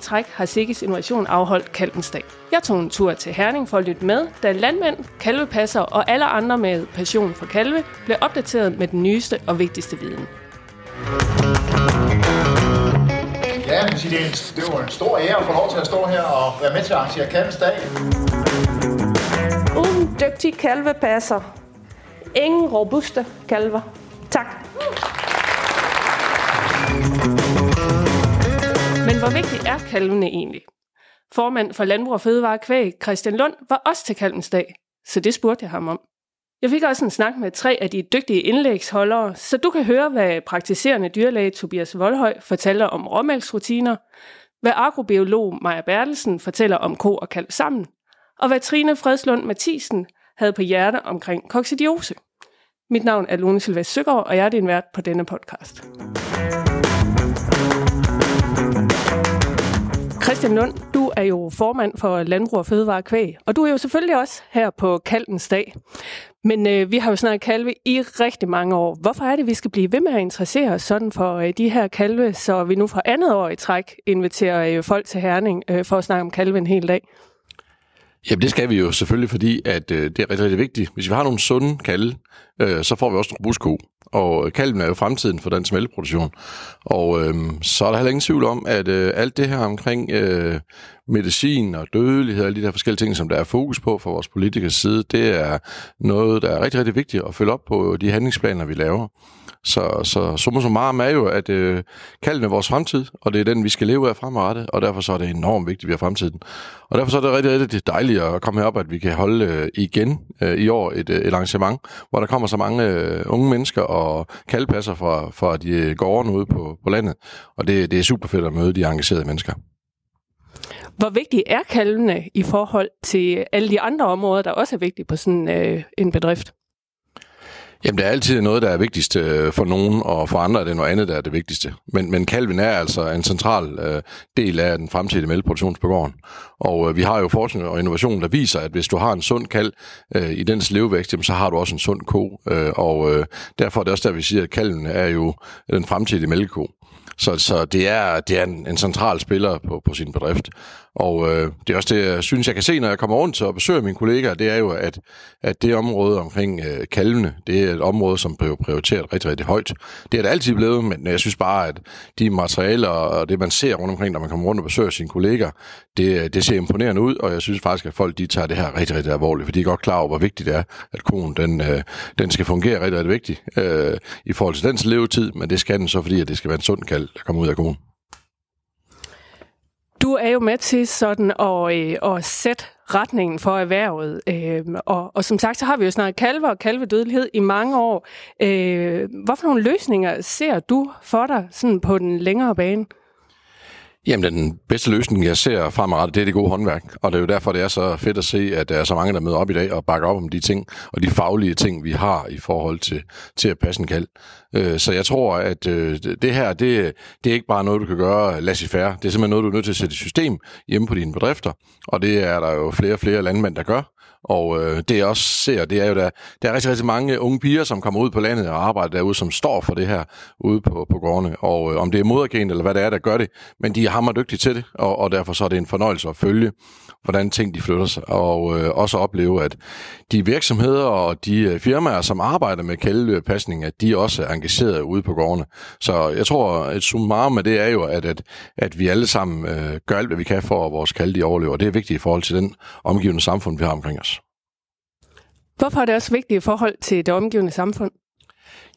træk har Sikkes Innovation afholdt Kalvens Dag. Jeg tog en tur til Herning for at lytte med, da landmænd, kalvepasser og alle andre med passion for kalve blev opdateret med den nyeste og vigtigste viden. Ja, men sige, det, er en, det jo en stor ære at få lov til at stå her og være med til at arrangere Kalvens Dag. Uden dygtig kalvepasser. Ingen robuste kalver. Tak. Hvor vigtig er kalvene egentlig? Formand for Landbrug og Fødevare Kvæg, Christian Lund, var også til kalvens dag, så det spurgte jeg ham om. Jeg fik også en snak med tre af de dygtige indlægsholdere, så du kan høre, hvad praktiserende dyrlæge Tobias Voldhøj fortæller om råmælksrutiner, hvad agrobiolog Maja Bertelsen fortæller om ko og kalv sammen, og hvad Trine Fredslund Mathisen havde på hjerte omkring koksidiose. Mit navn er Lone Sylvest Søgaard, og jeg er din vært på denne podcast. Christian Lund, du er jo formand for Landbrug og Fødevare Kvæg, og du er jo selvfølgelig også her på Kalvens dag. Men øh, vi har jo snakket kalve i rigtig mange år. Hvorfor er det, vi skal blive ved med at interessere os sådan for øh, de her kalve, så vi nu for andet år i træk inviterer øh, folk til Herning øh, for at snakke om kalve en hel dag? Jamen det skal vi jo selvfølgelig, fordi at øh, det er rigtig, rigtig vigtigt. Hvis vi har nogle sunde kalve, øh, så får vi også en robust ko. Og øh, kalven er jo fremtiden for den mælkeproduktion. Og øh, så er der heller ingen tvivl om, at øh, alt det her omkring øh, medicin og dødelighed og alle de der forskellige ting, som der er fokus på fra vores politikers side, det er noget, der er rigtig, rigtig vigtigt at følge op på de handlingsplaner, vi laver. Så, så summa summarum er jo, at øh, kalden er vores fremtid, og det er den, vi skal leve af fremadrettet, og derfor så er det enormt vigtigt, at vi har fremtiden. Og derfor så er det rigtig, rigtig dejligt at komme herop, at vi kan holde øh, igen øh, i år et, øh, et arrangement, hvor der kommer så mange øh, unge mennesker og kaldpasser fra, fra de øh, gårdene ude på, på landet. Og det, det er super fedt at møde de engagerede mennesker. Hvor vigtige er kalvene i forhold til alle de andre områder, der også er vigtige på sådan øh, en bedrift? Jamen, det er altid noget, der er vigtigst øh, for nogen, og for andre er det noget andet, der er det vigtigste. Men, men kalven er altså en central øh, del af den fremtidige mælkeproduktion på gården. Og øh, vi har jo forskning og innovation, der viser, at hvis du har en sund kalv øh, i dens levevækst, jamen, så har du også en sund ko. Øh, og øh, derfor er det også der, vi siger, at kalven er jo den fremtidige mælkeko. Så, så det er, det er en, en central spiller på, på sin bedrift. Og øh, det er også det, jeg synes, jeg kan se, når jeg kommer rundt og besøger mine kollegaer, det er jo, at, at det område omkring øh, kalvene, det er et område, som bliver prioriteret rigtig, rigtig højt. Det er det altid blevet, men jeg synes bare, at de materialer og det, man ser rundt omkring, når man kommer rundt og besøger sine kollegaer, det, øh, det ser imponerende ud, og jeg synes faktisk, at folk de tager det her rigtig, rigtig alvorligt, for de er godt klar over, hvor vigtigt det er, at konen den, øh, den skal fungere rigtig, rigtig vigtigt øh, i forhold til dens levetid, men det skal den så, fordi at det skal være en sund kalv, der kommer ud af konen. Du er jo med til sådan at, øh, at sætte retningen for erhvervet. Øh, og, og som sagt, så har vi jo snakket kalve og kalvedødelighed i mange år. Øh, hvorfor nogle løsninger ser du for dig sådan på den længere bane? Jamen, den bedste løsning, jeg ser fremadrettet, det er det gode håndværk. Og det er jo derfor, det er så fedt at se, at der er så mange, der møder op i dag og bakker op om de ting, og de faglige ting, vi har i forhold til, til at passe en kald. Øh, så jeg tror, at øh, det her, det, det er ikke bare noget, du kan gøre laissez færre. Det er simpelthen noget, du er nødt til at sætte i system hjemme på dine bedrifter. Og det er der jo flere og flere landmænd, der gør. Og øh, det jeg også ser, det er jo, der, der er rigtig, rigtig mange unge piger, som kommer ud på landet og arbejder derude, som står for det her ude på, på gårdene. Og øh, om det er modergen eller hvad det er, der gør det, men de er hammer dygtige til det, og, og derfor så er det en fornøjelse at følge, hvordan ting de flytter sig, og øh, også opleve, at de virksomheder og de øh, firmaer, som arbejder med kældepasning, at de også er engageret ude på gårdene. Så jeg tror, et summarum med det er jo, at, at, at vi alle sammen øh, gør alt, hvad vi kan for, at vores kalde de overlever. Det er vigtigt i forhold til den omgivende samfund, vi har omkring os. Hvorfor er det også vigtigt i forhold til det omgivende samfund?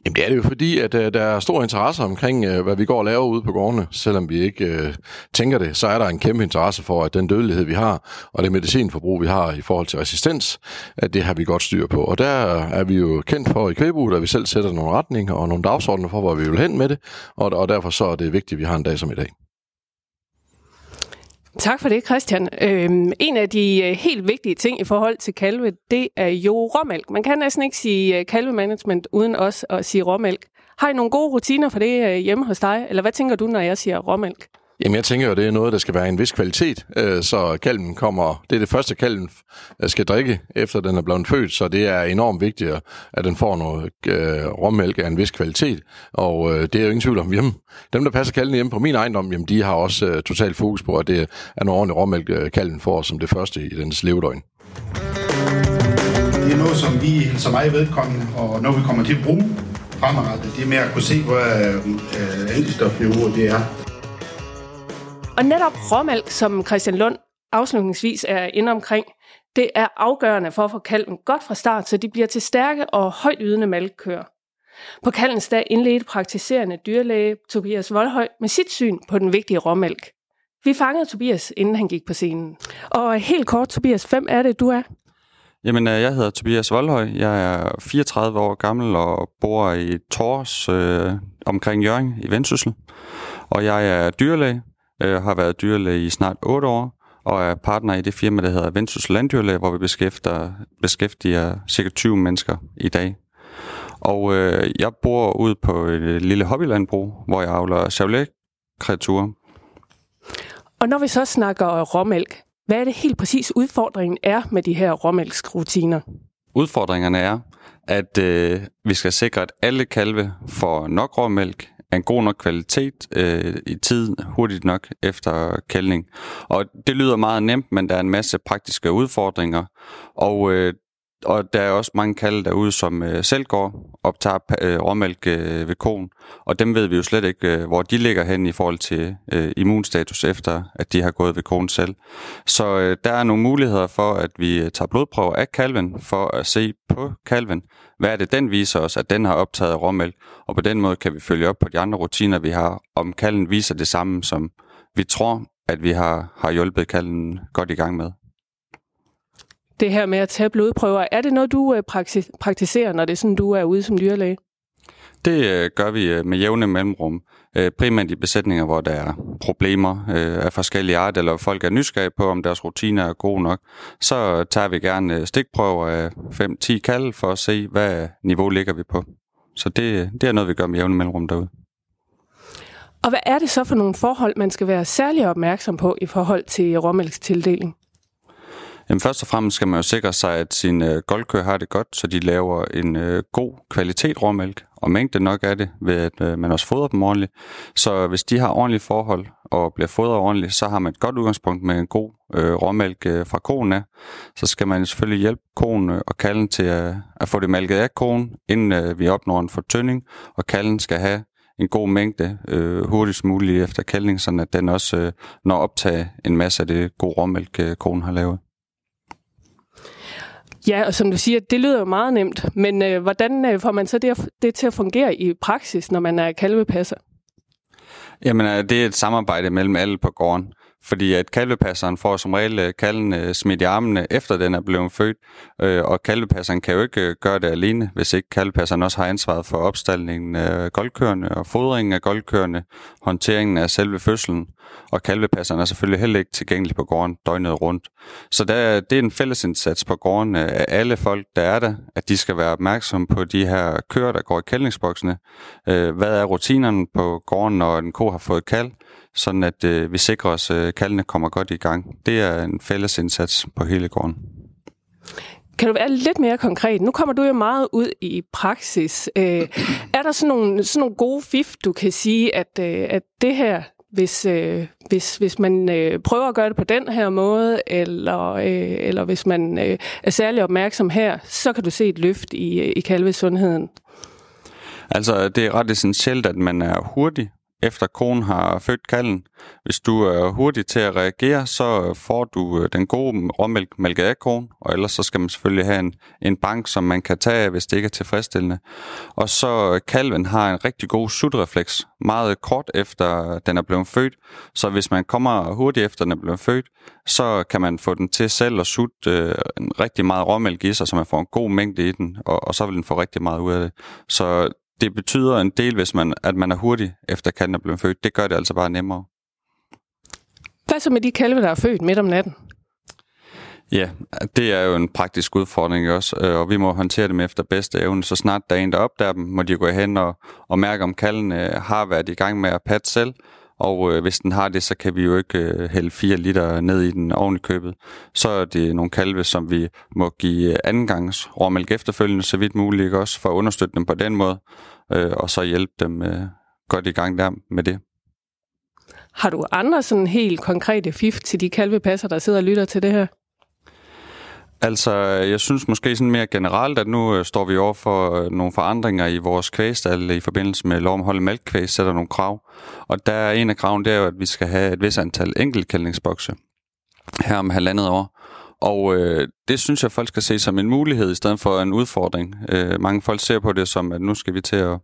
Jamen det er det jo fordi, at uh, der er stor interesse omkring, uh, hvad vi går og laver ude på gårdene. Selvom vi ikke uh, tænker det, så er der en kæmpe interesse for, at den dødelighed, vi har, og det medicinforbrug, vi har i forhold til resistens, at det har vi godt styr på. Og der er vi jo kendt for i Kvæbu, at vi selv sætter nogle retninger og nogle dagsordner for, hvor vi vil hen med det. Og, og derfor så er det vigtigt, at vi har en dag som i dag. Tak for det, Christian. Øhm, en af de øh, helt vigtige ting i forhold til kalve, det er jo råmælk. Man kan næsten ikke sige øh, kalvemanagement uden også at sige råmælk. Har I nogle gode rutiner for det øh, hjemme hos dig, eller hvad tænker du, når jeg siger råmælk? Jamen, jeg tænker jo, det er noget, der skal være en vis kvalitet, øh, så kalven kommer... Det er det første, kalven øh, skal drikke, efter den er blevet født, så det er enormt vigtigt, at den får noget øh, råmælk af en vis kvalitet, og øh, det er jo ingen tvivl om hjemme. Dem, der passer kalven hjemme på min ejendom, jamen, de har også øh, totalt fokus på, at det er noget ordentligt råmælk, øh, kalven får som det første i dens levedøgn. Det er noget, som vi så meget vedkommende, og når vi kommer til at bruge fremadrettet, det er med at kunne se, hvor øh, øh antistofniveauet det er. Og netop råmælk, som Christian Lund afslutningsvis er inde omkring, det er afgørende for at få kalven godt fra start, så de bliver til stærke og højt ydende malkekøer. På kaldens dag indledte praktiserende dyrlæge Tobias Voldhøj med sit syn på den vigtige råmælk. Vi fangede Tobias, inden han gik på scenen. Og helt kort, Tobias, hvem er det, du er? Jamen, øh, jeg hedder Tobias Voldhøj. Jeg er 34 år gammel og bor i Tors øh, omkring Jørgen i Vendsyssel. Og jeg er dyrlæge, øh, har været dyrlæge i snart 8 år, og er partner i det firma, der hedder Vendsyssel Landdyrlæge, hvor vi beskæftiger, beskæftiger cirka 20 mennesker i dag. Og øh, jeg bor ude på et lille hobbylandbrug, hvor jeg avler Chevrolet-kreaturer. Og når vi så snakker råmælk, hvad er det helt præcis udfordringen er med de her råmælksrutiner? Udfordringerne er, at øh, vi skal sikre, at alle kalve får nok råmælk af en god nok kvalitet øh, i tid hurtigt nok efter kældning. Og det lyder meget nemt, men der er en masse praktiske udfordringer. Og øh, og der er også mange kalde derude, som øh, selv går optager øh, råmælk øh, ved konen, og dem ved vi jo slet ikke, øh, hvor de ligger hen i forhold til øh, immunstatus, efter at de har gået ved konen selv. Så øh, der er nogle muligheder for, at vi øh, tager blodprøver af kalven, for at se på kalven, hvad er det, den viser os, at den har optaget råmælk, og på den måde kan vi følge op på de andre rutiner, vi har, om kalven viser det samme, som vi tror, at vi har, har hjulpet kalven godt i gang med det her med at tage blodprøver. Er det noget, du øh, praktiserer, når det er sådan, du er ude som dyrlæge? Det øh, gør vi øh, med jævne mellemrum. Primært i besætninger, hvor der er problemer af forskellige art, eller folk er nysgerrige på, om deres rutiner er gode nok. Så tager vi gerne stikprøver af 5-10 kald for at se, hvad niveau ligger vi på. Så det, det er noget, vi gør med jævne mellemrum derude. Og hvad er det så for nogle forhold, man skal være særlig opmærksom på i forhold til råmælkstildeling? Jamen først og fremmest skal man jo sikre sig, at sin øh, goldkøer har det godt, så de laver en øh, god kvalitet råmælk, og mængde nok af det, ved at øh, man også fodrer dem ordentligt. Så hvis de har ordentlige forhold og bliver fodret ordentligt, så har man et godt udgangspunkt med en god øh, råmælk øh, fra konen af. Så skal man selvfølgelig hjælpe konen øh, og kalden til at, at få det mælket af konen, inden øh, vi opnår en fortynding, og kalden skal have en god mængde øh, hurtigst muligt efter kældning, så den også øh, når optage en masse af det gode råmælk, øh, konen har lavet. Ja, og som du siger, det lyder jo meget nemt, men øh, hvordan øh, får man så det, det til at fungere i praksis, når man er kalvepasser? Jamen, øh, det er et samarbejde mellem alle på gården. Fordi at kalvepasseren får som regel øh, kalven øh, smidt i armene, efter den er blevet født. Øh, og kalvepasseren kan jo ikke gøre det alene, hvis ikke kalvepasseren også har ansvaret for opstaldningen af goldkørende og fodringen af goldkørende, håndteringen af selve fødslen og kalvepasseren er selvfølgelig heller ikke tilgængelig på gården døgnet rundt. Så der, det er en fælles indsats på gården af alle folk, der er der, at de skal være opmærksomme på de her køer, der går i kældningsboksene. Øh, hvad er rutinerne på gården, når en ko har fået kald, sådan at øh, vi sikrer os, at øh, kaldene kommer godt i gang. Det er en fællesindsats på hele gården. Kan du være lidt mere konkret? Nu kommer du jo meget ud i praksis. Øh, er der sådan nogle, sådan nogle gode fif, du kan sige, at, øh, at det her, hvis, øh, hvis, hvis man øh, prøver at gøre det på den her måde, eller, øh, eller hvis man øh, er særlig opmærksom her, så kan du se et løft i, i kalvesundheden. Altså, det er ret essentielt, at man er hurtig efter konen har født kalden. Hvis du er hurtig til at reagere, så får du øh, den gode råmælk mælket af konen, og ellers så skal man selvfølgelig have en, en bank, som man kan tage af, hvis det ikke er tilfredsstillende. Og så øh, kalven har en rigtig god sutrefleks, meget kort efter øh, den er blevet født, så hvis man kommer hurtigt efter den er blevet født, så kan man få den til selv at sutte øh, en rigtig meget råmælk i sig, så man får en god mængde i den, og, og så vil den få rigtig meget ud af det. Så det betyder en del, hvis man, at man er hurtig efter katten er blevet født. Det gør det altså bare nemmere. Hvad så med de kalve, der er født midt om natten? Ja, det er jo en praktisk udfordring også, øh, og vi må håndtere dem efter bedste evne. Så snart der er en, der opdager dem, må de gå hen og, og mærke, om kalden har været i gang med at patte selv, Og øh, hvis den har det, så kan vi jo ikke øh, hælde 4 liter ned i den oven i købet. Så er det nogle kalve, som vi må give anden gangs råmælk efterfølgende, så vidt muligt også, for at understøtte dem på den måde, øh, og så hjælpe dem øh, godt i gang der med det. Har du andre sådan helt konkrete fif til de kalvepasser, der sidder og lytter til det her? Altså, jeg synes måske sådan mere generelt, at nu øh, står vi over for øh, nogle forandringer i vores kvægstal i forbindelse med lov om holde mælkkvæg, sætter nogle krav. Og der er en af kraven, det er jo, at vi skal have et vis antal enkeltkældningsbokse her om halvandet år. Og øh, det synes jeg, folk skal se som en mulighed i stedet for en udfordring. Øh, mange folk ser på det som, at nu skal vi til at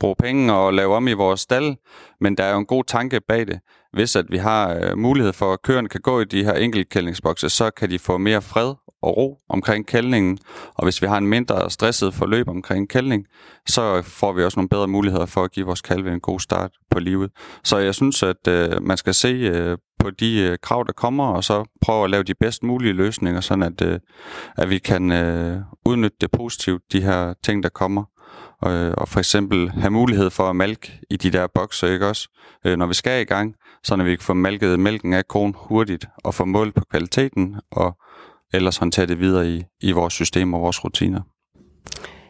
bruge penge og lave om i vores stald, men der er jo en god tanke bag det. Hvis at vi har øh, mulighed for, at køerne kan gå i de her enkeltkældningsbokse, så kan de få mere fred og ro omkring kældningen, og hvis vi har en mindre stresset forløb omkring kældning, så får vi også nogle bedre muligheder for at give vores kalve en god start på livet. Så jeg synes, at øh, man skal se øh, på de øh, krav, der kommer, og så prøve at lave de bedst mulige løsninger, sådan at, øh, at vi kan øh, udnytte det positivt, de her ting, der kommer. Og, øh, og for eksempel have mulighed for at malke i de der bokser, ikke også? Øh, når vi skal i gang, så når vi kan få malket mælken af konen hurtigt og få målt på kvaliteten og ellers håndtere det videre i, i vores system og vores rutiner.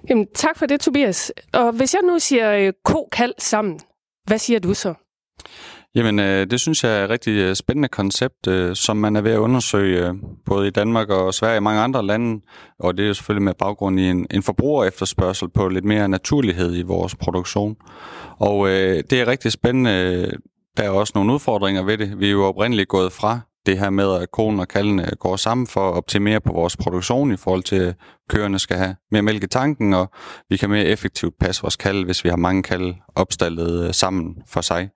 Jamen, tak for det, Tobias. Og hvis jeg nu siger øh, ko-kald sammen, hvad siger du så? Jamen, øh, det synes jeg er et rigtig øh, spændende koncept, øh, som man er ved at undersøge øh, både i Danmark og Sverige og mange andre lande. Og det er jo selvfølgelig med baggrund i en, en forbruger efterspørgsel på lidt mere naturlighed i vores produktion. Og øh, det er rigtig spændende. Øh, der er også nogle udfordringer ved det. Vi er jo oprindeligt gået fra det her med, at konen og kalvene øh, går sammen for at optimere på vores produktion i forhold til, at køerne skal have mere mælk i tanken, og vi kan mere effektivt passe vores kalve, hvis vi har mange kalve opstallet øh, sammen for sig.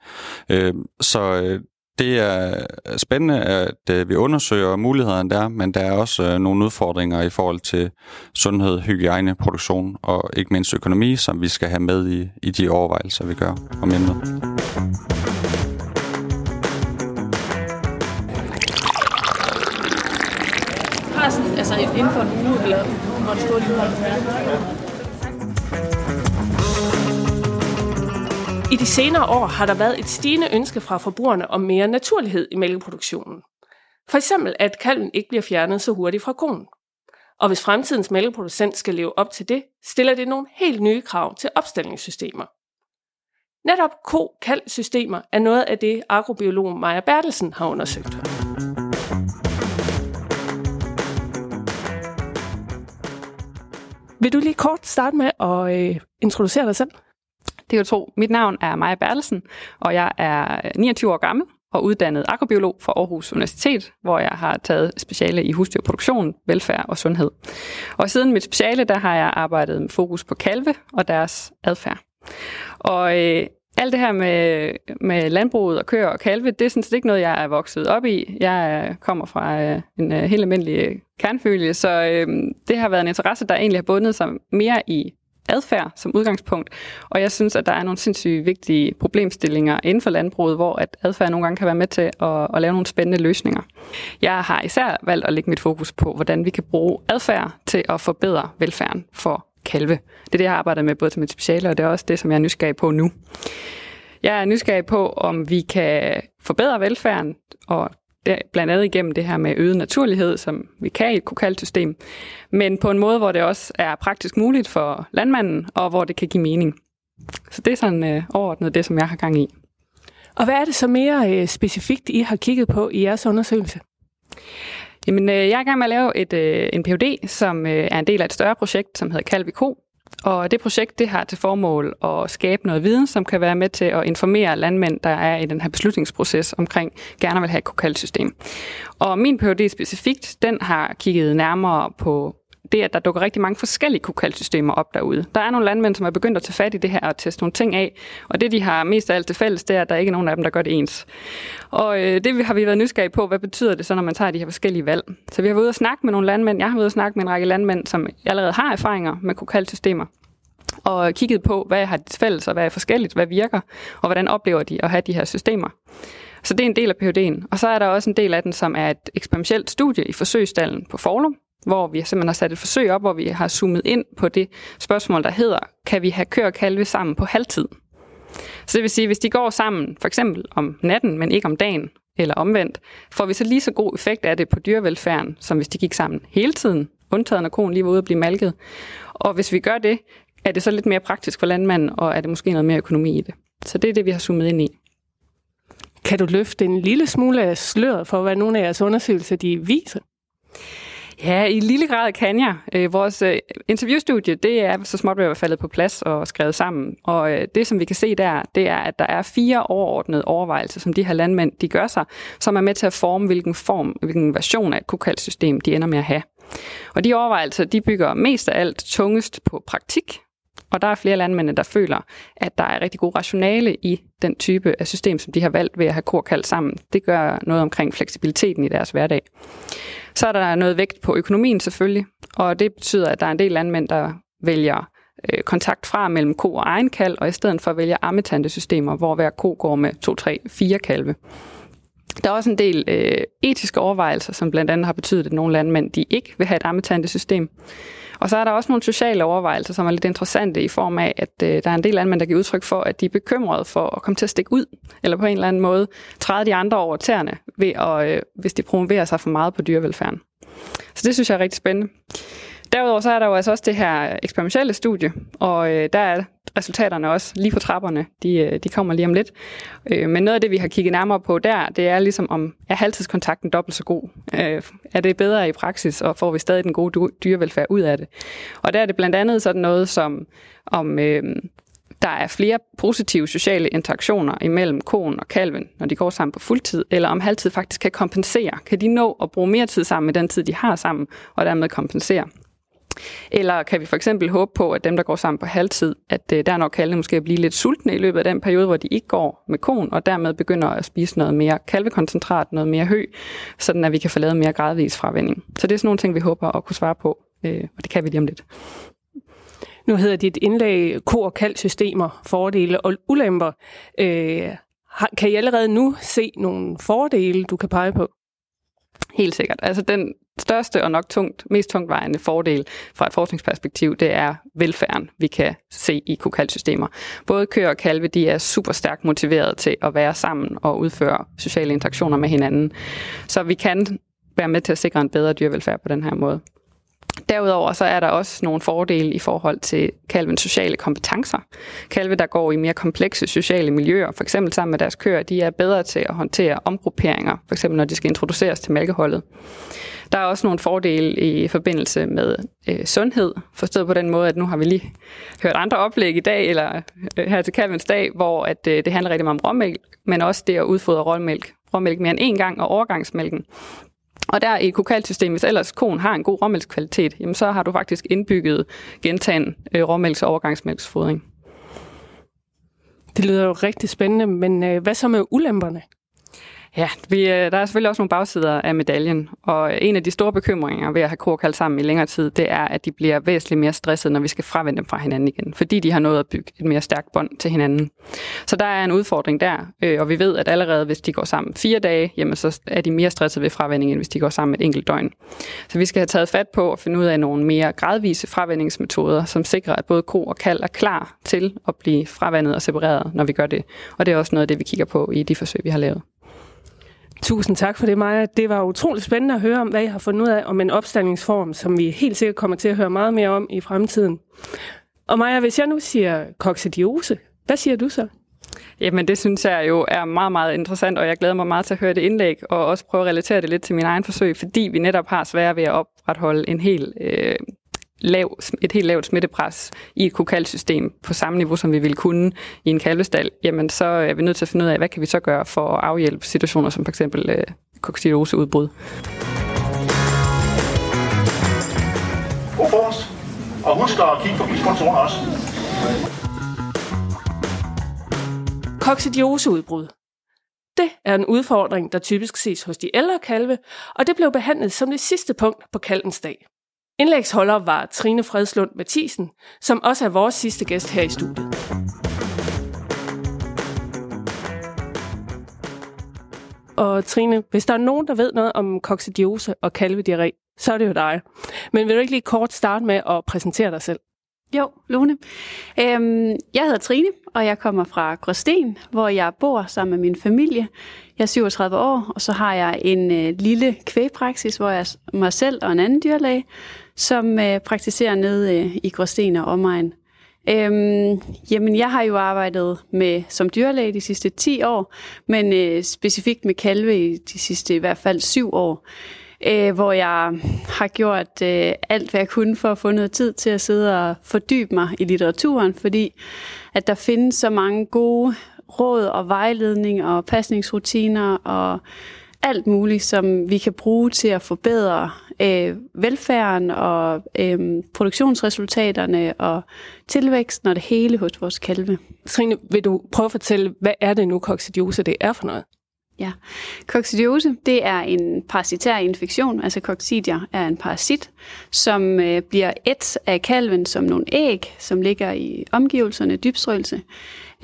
Øh, så det er spændende, at vi undersøger mulighederne der, men der er også nogle udfordringer i forhold til sundhed, hygiejne, produktion og ikke mindst økonomi, som vi skal have med i, i de overvejelser, vi gør om emnet. Har sådan, altså inden for en uge, eller hvor det står lige I de senere år har der været et stigende ønske fra forbrugerne om mere naturlighed i mælkeproduktionen. For eksempel, at kalven ikke bliver fjernet så hurtigt fra konen. Og hvis fremtidens mælkeproducent skal leve op til det, stiller det nogle helt nye krav til opstillingssystemer. Netop ko-kald-systemer er noget af det, agrobiolog Maja Bertelsen har undersøgt. Vil du lige kort starte med at øh, introducere dig selv? Det kan du tro. Mit navn er Maja Bertelsen, og jeg er øh, 29 år gammel og uddannet agrobiolog fra Aarhus Universitet, hvor jeg har taget speciale i husdyrproduktion, velfærd og sundhed. Og siden mit speciale, der har jeg arbejdet med fokus på kalve og deres adfærd. Og øh, alt det her med, med landbruget og køer og kalve, det er sådan set ikke noget, jeg er vokset op i. Jeg kommer fra øh, en øh, helt almindelig kernfølge, så øh, det har været en interesse, der egentlig har bundet sig mere i adfærd som udgangspunkt. Og jeg synes, at der er nogle sindssygt vigtige problemstillinger inden for landbruget, hvor at adfærd nogle gange kan være med til at, at lave nogle spændende løsninger. Jeg har især valgt at lægge mit fokus på, hvordan vi kan bruge adfærd til at forbedre velfærden for kalve. Det er det, jeg arbejder med både til mit speciale, og det er også det, som jeg er nysgerrig på nu. Jeg er nysgerrig på, om vi kan forbedre velfærden, og blandt andet igennem det her med øget naturlighed, som vi kan i et kokalsystem, men på en måde, hvor det også er praktisk muligt for landmanden, og hvor det kan give mening. Så det er sådan øh, overordnet det, som jeg har gang i. Og hvad er det så mere øh, specifikt, I har kigget på i jeres undersøgelse? Jamen, øh, jeg er i gang med at lave et, øh, en PhD, som øh, er en del af et større projekt, som hedder Kalviko. Og det projekt det har til formål at skabe noget viden, som kan være med til at informere landmænd, der er i den her beslutningsproces omkring gerne vil have et kokalsystem. Og min PhD specifikt, den har kigget nærmere på det, at der dukker rigtig mange forskellige kukalsystemer op derude. Der er nogle landmænd, som er begyndt at tage fat i det her og teste nogle ting af, og det, de har mest af alt til fælles, det er, at der ikke er nogen af dem, der gør det ens. Og øh, det har vi været nysgerrige på, hvad betyder det så, når man tager de her forskellige valg. Så vi har været ude og snakke med nogle landmænd. Jeg har været ude og snakke med en række landmænd, som allerede har erfaringer med kukalsystemer, og kigget på, hvad har de til fælles, og hvad er forskelligt, hvad virker, og hvordan oplever de at have de her systemer. Så det er en del af PhD'en. Og så er der også en del af den, som er et eksperimentelt studie i forsøgsdalen på Forlum, hvor vi simpelthen har sat et forsøg op, hvor vi har zoomet ind på det spørgsmål, der hedder, kan vi have køer og kalve sammen på halvtid? Så det vil sige, hvis de går sammen, for eksempel om natten, men ikke om dagen, eller omvendt, får vi så lige så god effekt af det på dyrevelfærden, som hvis de gik sammen hele tiden, undtaget når konen lige var ude at blive malket. Og hvis vi gør det, er det så lidt mere praktisk for landmanden, og er det måske noget mere økonomi i det. Så det er det, vi har zoomet ind i. Kan du løfte en lille smule af sløret for, hvad nogle af jeres undersøgelser de viser? Ja, i lille grad kan jeg. Øh, vores øh, interviewstudie, det er så småt ved at faldet på plads og skrevet sammen. Og øh, det, som vi kan se der, det er, at der er fire overordnede overvejelser, som de her landmænd de gør sig, som er med til at forme, hvilken form, hvilken version af et kokalsystem, de ender med at have. Og de overvejelser, de bygger mest af alt tungest på praktik, og der er flere landmænd, der føler, at der er rigtig god rationale i den type af system, som de har valgt ved at have korkald sammen. Det gør noget omkring fleksibiliteten i deres hverdag. Så er der noget vægt på økonomien selvfølgelig, og det betyder, at der er en del landmænd, der vælger øh, kontakt fra mellem ko og egen kald, og i stedet for vælger ammetantesystemer, hvor hver ko går med 2, 3, 4 kalve. Der er også en del øh, etiske overvejelser, som blandt andet har betydet, at nogle landmænd de ikke vil have et ammetantesystem. Og så er der også nogle sociale overvejelser, som er lidt interessante i form af, at øh, der er en del landmænd, der giver udtryk for, at de er bekymrede for at komme til at stikke ud, eller på en eller anden måde træde de andre over tæerne, ved at, øh, hvis de promoverer sig for meget på dyrevelfærden. Så det synes jeg er rigtig spændende. Derudover så er der jo altså også det her eksperimentelle studie, og øh, der er resultaterne også lige på trapperne. De, øh, de kommer lige om lidt. Øh, men noget af det, vi har kigget nærmere på der, det er ligesom, om er halvtidskontakten dobbelt så god? Øh, er det bedre i praksis, og får vi stadig den gode dyrevelfærd ud af det? Og der er det blandt andet sådan noget som, om øh, der er flere positive sociale interaktioner imellem konen og kalven, når de går sammen på fuldtid, eller om halvtid faktisk kan kompensere. Kan de nå at bruge mere tid sammen med den tid, de har sammen, og dermed kompensere? Eller kan vi for eksempel håbe på, at dem, der går sammen på halvtid, at øh, der nok kalvene måske blive lidt sultne i løbet af den periode, hvor de ikke går med kon, og dermed begynder at spise noget mere kalvekoncentrat, noget mere hø, sådan at vi kan få lavet mere gradvis fravænding. Så det er sådan nogle ting, vi håber at kunne svare på, øh, og det kan vi lige om lidt. Nu hedder dit indlæg ko- og kaldsystemer, fordele og ulemper. Øh, kan I allerede nu se nogle fordele, du kan pege på? Helt sikkert. Altså den største og nok tungt, mest tungtvejende fordel fra et forskningsperspektiv, det er velfærden, vi kan se i kokalsystemer. Både køer og kalve, de er super stærkt motiveret til at være sammen og udføre sociale interaktioner med hinanden. Så vi kan være med til at sikre en bedre dyrevelfærd på den her måde. Derudover så er der også nogle fordele i forhold til kalvens sociale kompetencer. Kalve, der går i mere komplekse sociale miljøer, for eksempel sammen med deres køer, de er bedre til at håndtere omgrupperinger, for eksempel når de skal introduceres til mælkeholdet. Der er også nogle fordele i forbindelse med øh, sundhed, forstået på den måde, at nu har vi lige hørt andre oplæg i dag, eller øh, her til kalvens dag, hvor at, øh, det handler rigtig meget om råmælk, men også det at udfodre råmælk, råmælk mere end én gang, og overgangsmælken. Og der i kokalsystemet, hvis ellers konen har en god råmælkskvalitet, jamen så har du faktisk indbygget gentagen øh, råmælks- og overgangsmælksfodring. Det lyder jo rigtig spændende, men øh, hvad så med ulemperne? Ja, vi, øh, der er selvfølgelig også nogle bagsider af medaljen, og øh, en af de store bekymringer ved at have kor sammen i længere tid, det er, at de bliver væsentligt mere stressede, når vi skal fravende dem fra hinanden igen, fordi de har nået at bygge et mere stærkt bånd til hinanden. Så der er en udfordring der, øh, og vi ved, at allerede hvis de går sammen fire dage, jamen så er de mere stressede ved fravending, end hvis de går sammen et enkelt døgn. Så vi skal have taget fat på at finde ud af nogle mere gradvise fravendingsmetoder, som sikrer, at både ko og kald er klar til at blive fravandet og separeret, når vi gør det. Og det er også noget af det, vi kigger på i de forsøg, vi har lavet. Tusind tak for det, Maja. Det var utroligt spændende at høre om, hvad I har fundet ud af om en opstandingsform, som vi helt sikkert kommer til at høre meget mere om i fremtiden. Og Maja, hvis jeg nu siger koksidiose, hvad siger du så? Jamen det synes jeg jo er meget, meget interessant, og jeg glæder mig meget til at høre det indlæg, og også prøve at relatere det lidt til min egen forsøg, fordi vi netop har svært ved at opretholde en helt øh, lav, et helt lavt smittepres i et kokalsystem på samme niveau, som vi ville kunne i en kalvestal, jamen så er vi nødt til at finde ud af, hvad kan vi så gøre for at afhjælpe situationer som f.eks. Øh. God frokost. Og husk at kigge forbi sponsorerne også. Koksidioseudbrud. Det er en udfordring, der typisk ses hos de ældre kalve, og det blev behandlet som det sidste punkt på kalvens dag. Indlægsholder var Trine Fredslund Mathisen, som også er vores sidste gæst her i studiet. Og Trine, hvis der er nogen, der ved noget om koksidiose og kalvediarré, så er det jo dig. Men vil du ikke lige kort starte med at præsentere dig selv? Jo, Lone. Øhm, jeg hedder Trine, og jeg kommer fra Gråsten, hvor jeg bor sammen med min familie. Jeg er 37 år, og så har jeg en øh, lille kvægpraksis, hvor jeg er mig selv og en anden dyrlæge, som øh, praktiserer nede øh, i Gråsten og omegn. Øhm, jamen, jeg har jo arbejdet med som dyrlæge de sidste 10 år, men øh, specifikt med kalve i de sidste i hvert fald 7 år øh, hvor jeg har gjort øh, alt, hvad jeg kunne for at få noget tid til at sidde og fordybe mig i litteraturen, fordi at der findes så mange gode råd og vejledning og pasningsrutiner og alt muligt, som vi kan bruge til at forbedre øh, velfærden og øh, produktionsresultaterne og tilvæksten og det hele hos vores kalve. Trine, vil du prøve at fortælle, hvad er det nu, koksidiose det er for noget? Ja, koksidiose, det er en parasitær infektion, altså koksidier er en parasit, som øh, bliver et af kalven som nogle æg, som ligger i omgivelserne, dybstrøelse.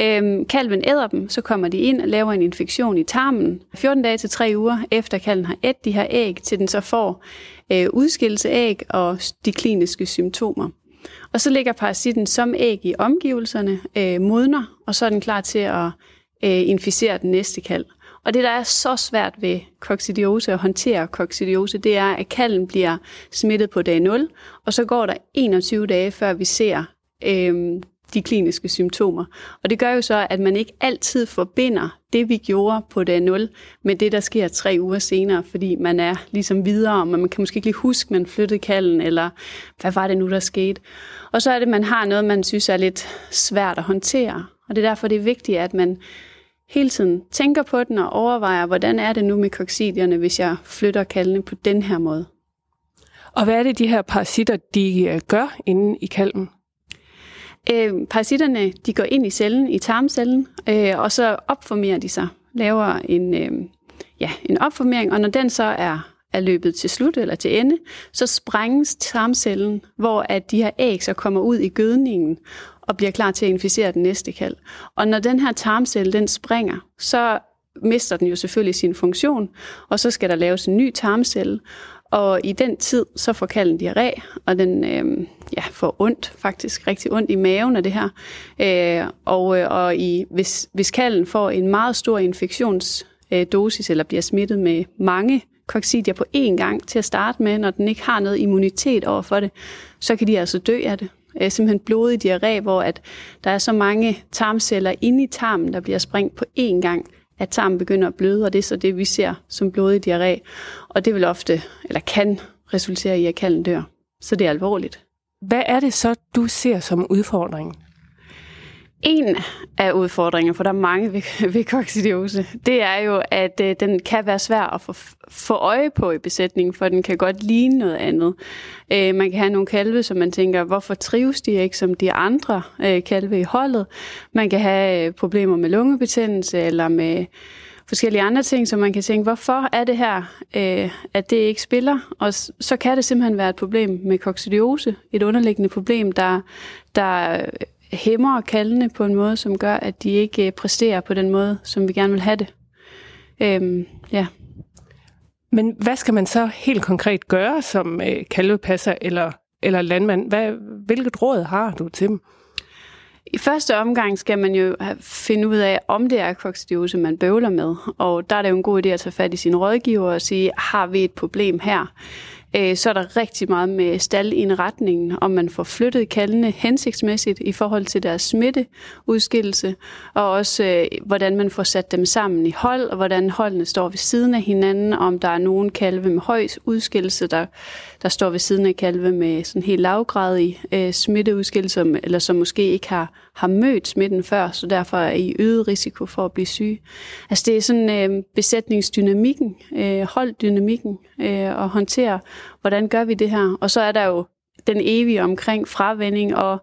Øhm, kalven æder dem, så kommer de ind og laver en infektion i tarmen. 14 dage til 3 uger efter kalven har ædt de her æg, til den så får øh, udskillelse æg og de kliniske symptomer. Og så ligger parasitten som æg i omgivelserne, øh, modner, og så er den klar til at øh, inficere den næste kalv. Og det, der er så svært ved koksidiose, at håndtere koksidiose, det er, at kalden bliver smittet på dag 0, og så går der 21 dage, før vi ser øh, de kliniske symptomer. Og det gør jo så, at man ikke altid forbinder det, vi gjorde på dag 0, med det, der sker tre uger senere, fordi man er ligesom videre, og man kan måske ikke lige huske, man flyttede kalden, eller hvad var det nu, der skete. Og så er det, at man har noget, man synes er lidt svært at håndtere. Og det er derfor, det er vigtigt, at man hele tiden tænker på den og overvejer, hvordan er det nu med koksidierne, hvis jeg flytter kaldene på den her måde. Og hvad er det, de her parasitter, de øh, gør inde i kalven? Øh, parasitterne, de går ind i cellen, i tarmcellen, øh, og så opformerer de sig, laver en, øh, ja, en opformering, og når den så er, er løbet til slut eller til ende, så sprænges tarmcellen, hvor at de her æg så kommer ud i gødningen, og bliver klar til at inficere den næste kald. Og når den her tarmcelle, den springer, så mister den jo selvfølgelig sin funktion, og så skal der laves en ny tarmcelle, og i den tid, så får kalden diarré, og den øh, ja, får ondt, faktisk rigtig ondt i maven af det her. Øh, og øh, og i, hvis, hvis kalden får en meget stor infektionsdosis, eller bliver smittet med mange koksidier på én gang til at starte med, når den ikke har noget immunitet over for det, så kan de altså dø af det øh, simpelthen blodig diarré, hvor at der er så mange tarmceller inde i tarmen, der bliver sprængt på én gang, at tarmen begynder at bløde, og det er så det, vi ser som blodig diarré. Og det vil ofte, eller kan resultere i, at kalden dør. Så det er alvorligt. Hvad er det så, du ser som udfordring? En af udfordringerne, for der er mange ved, ved koksidiose, det er jo, at øh, den kan være svær at få, få øje på i besætningen, for den kan godt ligne noget andet. Øh, man kan have nogle kalve, som man tænker, hvorfor trives de ikke som de andre øh, kalve i holdet? Man kan have øh, problemer med lungebetændelse eller med forskellige andre ting, så man kan tænke, hvorfor er det her, øh, at det ikke spiller? Og så kan det simpelthen være et problem med koksidiose, et underliggende problem, der, der hæmmer kaldene på en måde, som gør, at de ikke øh, præsterer på den måde, som vi gerne vil have det. Øhm, ja. Men hvad skal man så helt konkret gøre som øh, kalvepasser eller, eller landmand? Hvad, hvilket råd har du til dem? I første omgang skal man jo finde ud af, om det er koksidiose, man bøvler med. Og der er det jo en god idé at tage fat i sin rådgiver og sige, har vi et problem her? Øh, så er der rigtig meget med staldindretningen, om man får flyttet kaldene hensigtsmæssigt i forhold til deres smitteudskillelse, og også øh, hvordan man får sat dem sammen i hold, og hvordan holdene står ved siden af hinanden, om der er nogen kalve med høj udskillelse, der, der står ved siden af kalve med sådan helt lavgradig øh, smitteudskillelse, eller som måske ikke har, har mødt smitten før, så derfor er i øget risiko for at blive syge. Altså det er sådan øh, besætningsdynamikken, øh, holddynamikken, øh, og håndtere, hvordan gør vi det her? Og så er der jo den evige omkring fravending, og,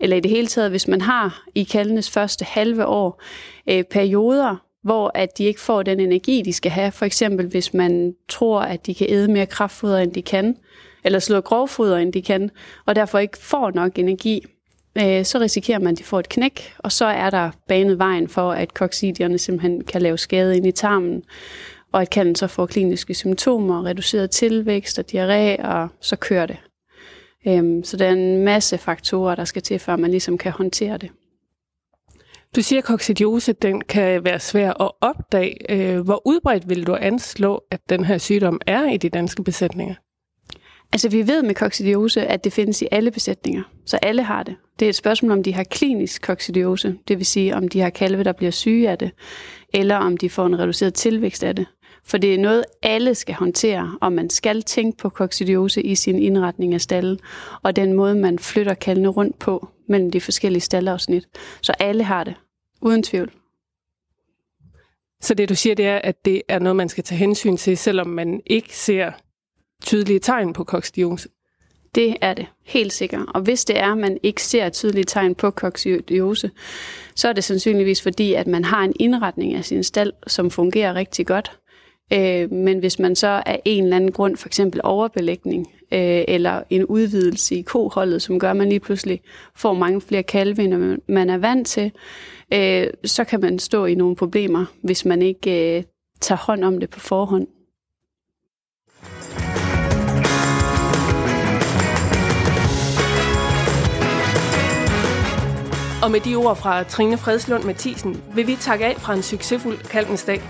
eller i det hele taget, hvis man har i kaldenes første halve år øh, perioder, hvor at de ikke får den energi, de skal have. For eksempel hvis man tror, at de kan æde mere kraftfoder, end de kan, eller slå grovfoder, end de kan, og derfor ikke får nok energi, øh, så risikerer man, at de får et knæk, og så er der banet vejen for, at koksidierne simpelthen kan lave skade ind i tarmen, og at kalden så får kliniske symptomer, reduceret tilvækst og diarré, og så kører det. Øhm, så der er en masse faktorer, der skal til, før man ligesom kan håndtere det. Du siger, at koksidiose den kan være svær at opdage. Øh, hvor udbredt vil du anslå, at den her sygdom er i de danske besætninger? Altså vi ved med koksidiose, at det findes i alle besætninger, så alle har det. Det er et spørgsmål, om de har klinisk koksidiose, det vil sige, om de har kalve, der bliver syge af det, eller om de får en reduceret tilvækst af det. For det er noget, alle skal håndtere, og man skal tænke på koksidiose i sin indretning af stallen, og den måde, man flytter kaldene rundt på mellem de forskellige staldafsnit. Så alle har det, uden tvivl. Så det du siger, det er, at det er noget, man skal tage hensyn til, selvom man ikke ser tydelige tegn på koksidiose? Det er det, helt sikkert. Og hvis det er, at man ikke ser tydelige tegn på koksidiose, så er det sandsynligvis fordi, at man har en indretning af sin stald, som fungerer rigtig godt. Øh, men hvis man så af en eller anden grund, for eksempel overbelægning, øh, eller en udvidelse i koholdet, som gør, at man lige pludselig får mange flere kalve, end man er vant til, øh, så kan man stå i nogle problemer, hvis man ikke øh, tager hånd om det på forhånd. Og med de ord fra Trine Fredslund Mathisen vil vi takke af fra en succesfuld Kalvensdag.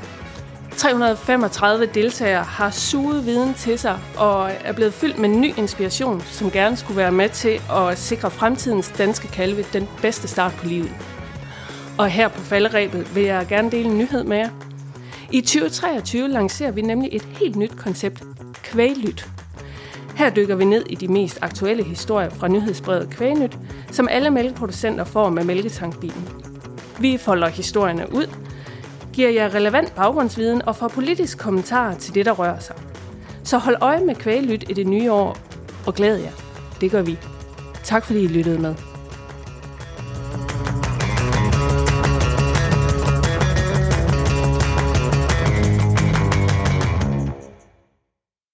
335 deltagere har suget viden til sig og er blevet fyldt med ny inspiration, som gerne skulle være med til at sikre fremtidens danske kalve den bedste start på livet. Og her på falderæbet vil jeg gerne dele en nyhed med jer. I 2023 lancerer vi nemlig et helt nyt koncept, kvæglyt. Her dykker vi ned i de mest aktuelle historier fra nyhedsbrevet Kvægnyt, som alle mælkeproducenter får med mælketankbilen. Vi folder historierne ud, giver jer relevant baggrundsviden og får politisk kommentar til det, der rører sig. Så hold øje med Kvælyt i det nye år, og glæd jer. Det gør vi. Tak fordi I lyttede med.